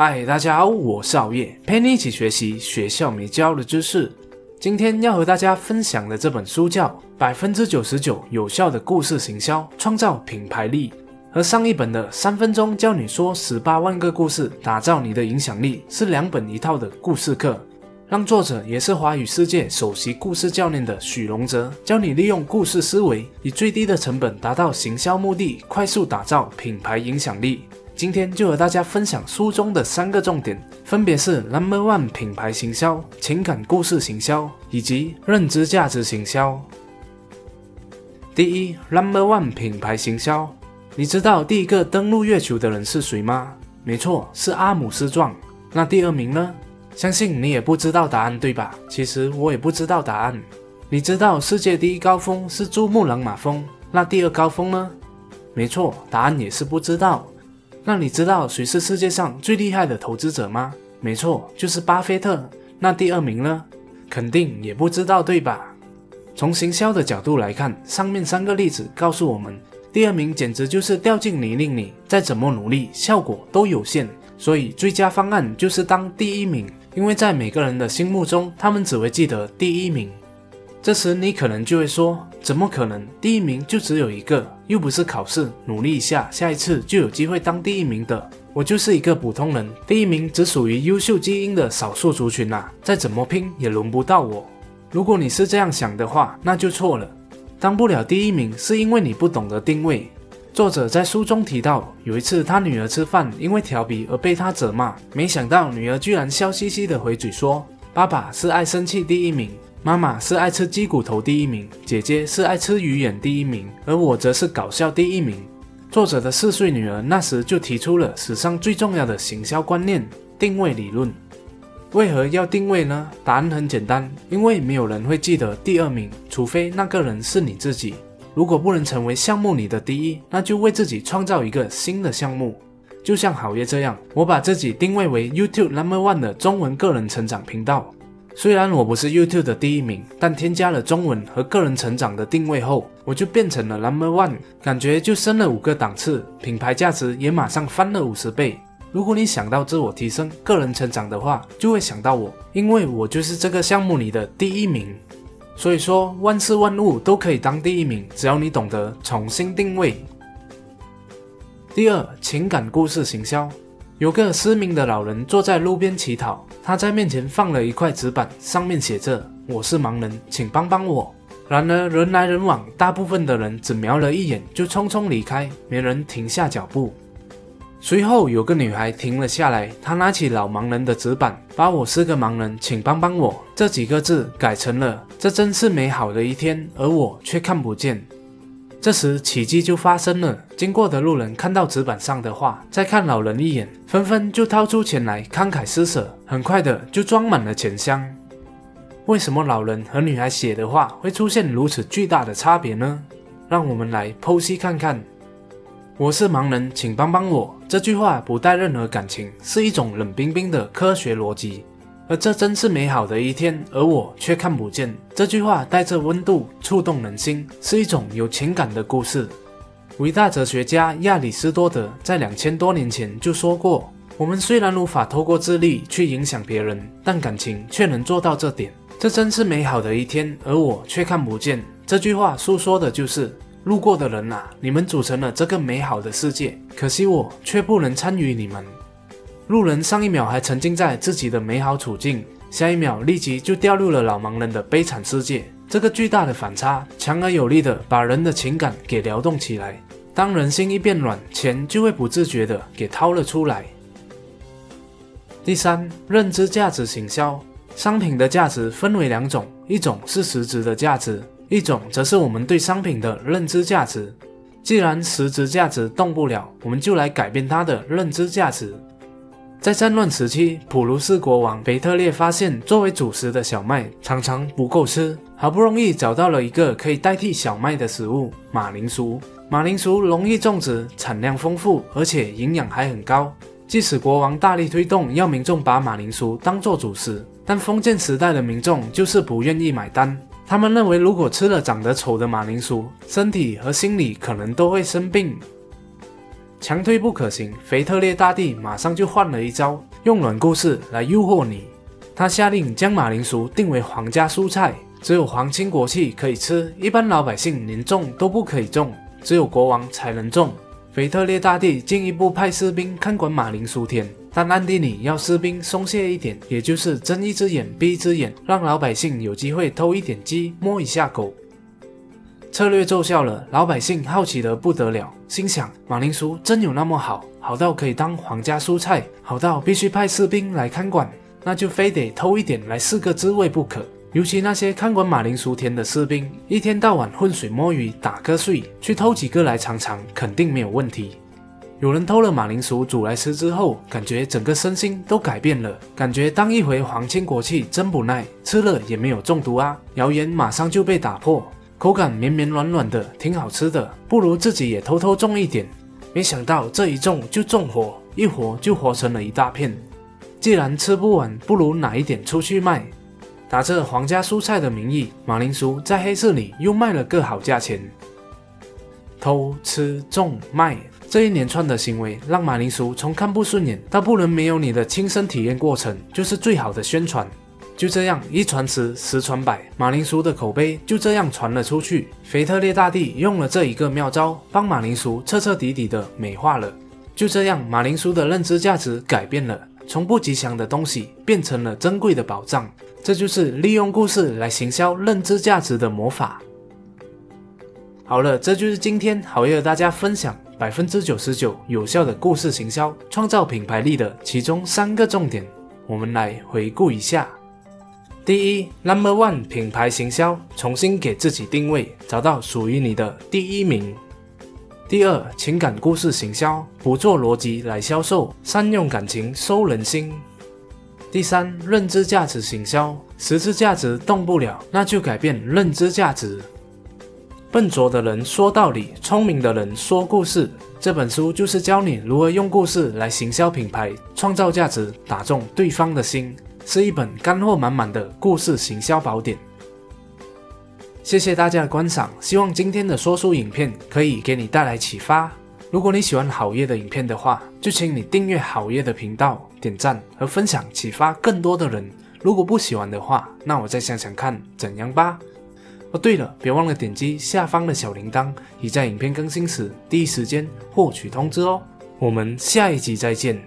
嗨，大家好，我是熬夜，陪你一起学习学校没教的知识。今天要和大家分享的这本书叫《百分之九十九有效的故事行销，创造品牌力》，和上一本的《三分钟教你说十八万个故事，打造你的影响力》是两本一套的故事课。让作者也是华语世界首席故事教练的许荣哲教你利用故事思维，以最低的成本达到行销目的，快速打造品牌影响力。今天就和大家分享书中的三个重点，分别是 Number One 品牌行销、情感故事行销以及认知价值行销。第一，Number One 品牌行销，你知道第一个登陆月球的人是谁吗？没错，是阿姆斯壮。那第二名呢？相信你也不知道答案，对吧？其实我也不知道答案。你知道世界第一高峰是珠穆朗玛峰，那第二高峰呢？没错，答案也是不知道。那你知道谁是世界上最厉害的投资者吗？没错，就是巴菲特。那第二名呢？肯定也不知道，对吧？从行销的角度来看，上面三个例子告诉我们，第二名简直就是掉进泥泞里，再怎么努力，效果都有限。所以最佳方案就是当第一名。因为在每个人的心目中，他们只会记得第一名。这时你可能就会说：“怎么可能？第一名就只有一个，又不是考试，努力一下，下一次就有机会当第一名的。我就是一个普通人，第一名只属于优秀基因的少数族群呐，再怎么拼也轮不到我。”如果你是这样想的话，那就错了。当不了第一名，是因为你不懂得定位。作者在书中提到，有一次他女儿吃饭，因为调皮而被他责骂。没想到女儿居然笑嘻嘻的回嘴说：“爸爸是爱生气第一名，妈妈是爱吃鸡骨头第一名，姐姐是爱吃鱼眼第一名，而我则是搞笑第一名。”作者的四岁女儿那时就提出了史上最重要的行销观念——定位理论。为何要定位呢？答案很简单，因为没有人会记得第二名，除非那个人是你自己。如果不能成为项目里的第一，那就为自己创造一个新的项目。就像好爷这样，我把自己定位为 YouTube Number One 的中文个人成长频道。虽然我不是 YouTube 的第一名，但添加了中文和个人成长的定位后，我就变成了 Number One，感觉就升了五个档次，品牌价值也马上翻了五十倍。如果你想到自我提升、个人成长的话，就会想到我，因为我就是这个项目里的第一名。所以说，万事万物都可以当第一名，只要你懂得重新定位。第二，情感故事行销。有个失明的老人坐在路边乞讨，他在面前放了一块纸板，上面写着：“我是盲人，请帮帮我。”然而人来人往，大部分的人只瞄了一眼就匆匆离开，没人停下脚步。随后有个女孩停了下来，她拿起老盲人的纸板，把我是个盲人，请帮帮我这几个字改成了“这真是美好的一天”，而我却看不见。这时奇迹就发生了，经过的路人看到纸板上的画，再看老人一眼，纷纷就掏出钱来慷慨施舍，很快的就装满了钱箱。为什么老人和女孩写的话会出现如此巨大的差别呢？让我们来剖析看看。我是盲人，请帮帮我。这句话不带任何感情，是一种冷冰冰的科学逻辑。而这真是美好的一天，而我却看不见。这句话带着温度，触动人心，是一种有情感的故事。伟大哲学家亚里士多德在两千多年前就说过：“我们虽然无法透过智力去影响别人，但感情却能做到这点。这真是美好的一天，而我却看不见。”这句话诉说的就是。路过的人啊，你们组成了这个美好的世界，可惜我却不能参与你们。路人上一秒还沉浸在自己的美好处境，下一秒立即就掉入了老盲人的悲惨世界。这个巨大的反差，强而有力的把人的情感给撩动起来。当人心一变软，钱就会不自觉的给掏了出来。第三，认知价值行销，商品的价值分为两种，一种是实质的价值。一种则是我们对商品的认知价值。既然实质价值动不了，我们就来改变它的认知价值。在战乱时期，普鲁士国王腓特烈发现，作为主食的小麦常常不够吃，好不容易找到了一个可以代替小麦的食物——马铃薯。马铃薯容易种植，产量丰富，而且营养还很高。即使国王大力推动要民众把马铃薯当做主食，但封建时代的民众就是不愿意买单。他们认为，如果吃了长得丑的马铃薯，身体和心理可能都会生病。强推不可行，腓特烈大帝马上就换了一招，用软故事来诱惑你。他下令将马铃薯定为皇家蔬菜，只有皇亲国戚可以吃，一般老百姓连种都不可以种，只有国王才能种。腓特烈大帝进一步派士兵看管马铃薯田，但暗地里要士兵松懈一点，也就是睁一只眼闭一只眼，让老百姓有机会偷一点鸡，摸一下狗。策略奏效了，老百姓好奇得不得了，心想：马铃薯真有那么好，好到可以当皇家蔬菜，好到必须派士兵来看管，那就非得偷一点来试个滋味不可。尤其那些看管马铃薯田的士兵，一天到晚浑水摸鱼、打瞌睡，去偷几个来尝尝，肯定没有问题。有人偷了马铃薯煮来吃之后，感觉整个身心都改变了，感觉当一回皇亲国戚真不赖，吃了也没有中毒啊。谣言马上就被打破。口感绵绵软软的，挺好吃的，不如自己也偷偷种一点。没想到这一种就中火，一火就活成了一大片。既然吃不完，不如拿一点出去卖。打着皇家蔬菜的名义，马铃薯在黑市里又卖了个好价钱。偷吃种卖这一连串的行为，让马铃薯从看不顺眼到不能没有你的亲身体验过程，就是最好的宣传。就这样一传十，十传百，马铃薯的口碑就这样传了出去。腓特烈大帝用了这一个妙招，帮马铃薯彻彻底底的美化了。就这样，马铃薯的认知价值改变了，从不吉祥的东西变成了珍贵的宝藏。这就是利用故事来行销认知价值的魔法。好了，这就是今天好业和大家分享百分之九十九有效的故事行销，创造品牌力的其中三个重点。我们来回顾一下。第一，Number One，品牌行销，重新给自己定位，找到属于你的第一名。第二，情感故事行销，不做逻辑来销售，善用感情收人心。第三，认知价值行销，实质价值动不了，那就改变认知价值。笨拙的人说道理，聪明的人说故事。这本书就是教你如何用故事来行销品牌，创造价值，打中对方的心。是一本干货满满的故事行销宝典。谢谢大家的观赏，希望今天的说书影片可以给你带来启发。如果你喜欢好业的影片的话，就请你订阅好业的频道、点赞和分享，启发更多的人。如果不喜欢的话，那我再想想看怎样吧。哦，对了，别忘了点击下方的小铃铛，以在影片更新时第一时间获取通知哦。我们下一集再见。